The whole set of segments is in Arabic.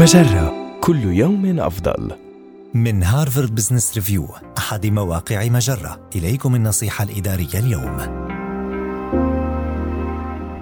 مجرة كل يوم أفضل. من هارفارد بزنس ريفيو أحد مواقع مجرة إليكم النصيحة الإدارية اليوم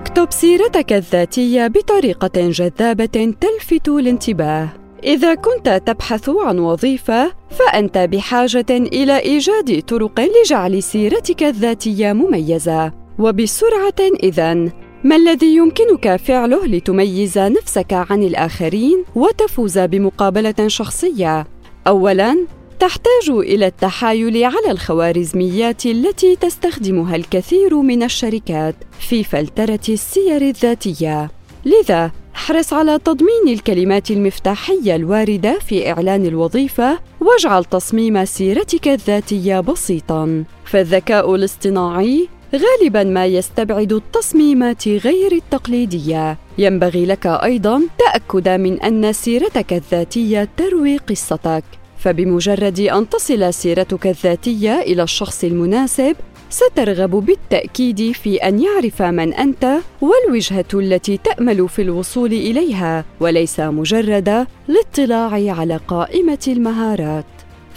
اكتب سيرتك الذاتية بطريقة جذابة تلفت الانتباه. إذا كنت تبحث عن وظيفة، فأنت بحاجة إلى إيجاد طرق لجعل سيرتك الذاتية مميزة. وبسرعة إذن، ما الذي يمكنك فعله لتميز نفسك عن الآخرين وتفوز بمقابلة شخصية؟ أولاً، تحتاج إلى التحايل على الخوارزميات التي تستخدمها الكثير من الشركات في فلترة السير الذاتية. لذا، احرص على تضمين الكلمات المفتاحية الواردة في إعلان الوظيفة، واجعل تصميم سيرتك الذاتية بسيطاً. فالذكاء الاصطناعي غالبا ما يستبعد التصميمات غير التقليدية. ينبغي لك أيضا تأكد من أن سيرتك الذاتية تروي قصتك. فبمجرد أن تصل سيرتك الذاتية إلى الشخص المناسب سترغب بالتأكيد في أن يعرف من أنت والوجهة التي تأمل في الوصول إليها وليس مجرد الاطلاع على قائمة المهارات.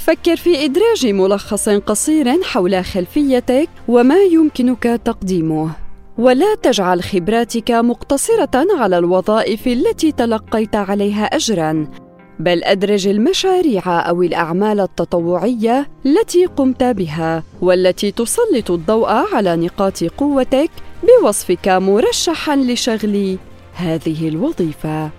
فكر في إدراج ملخص قصير حول خلفيتك وما يمكنك تقديمه ولا تجعل خبراتك مقتصرة على الوظائف التي تلقيت عليها أجراً بل أدرج المشاريع أو الأعمال التطوعية التي قمت بها والتي تسلط الضوء على نقاط قوتك بوصفك مرشحا لشغل هذه الوظيفة.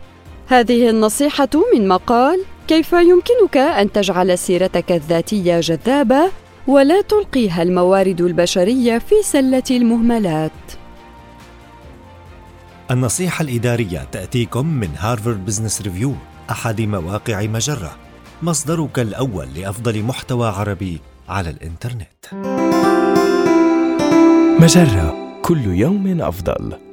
هذه النصيحة من مقال كيف يمكنك أن تجعل سيرتك الذاتية جذابة ولا تلقيها الموارد البشرية في سلة المهملات؟ النصيحة الإدارية تأتيكم من هارفارد بزنس ريفيو أحد مواقع مجرة. مصدرك الأول لأفضل محتوى عربي على الإنترنت. مجرة كل يوم أفضل.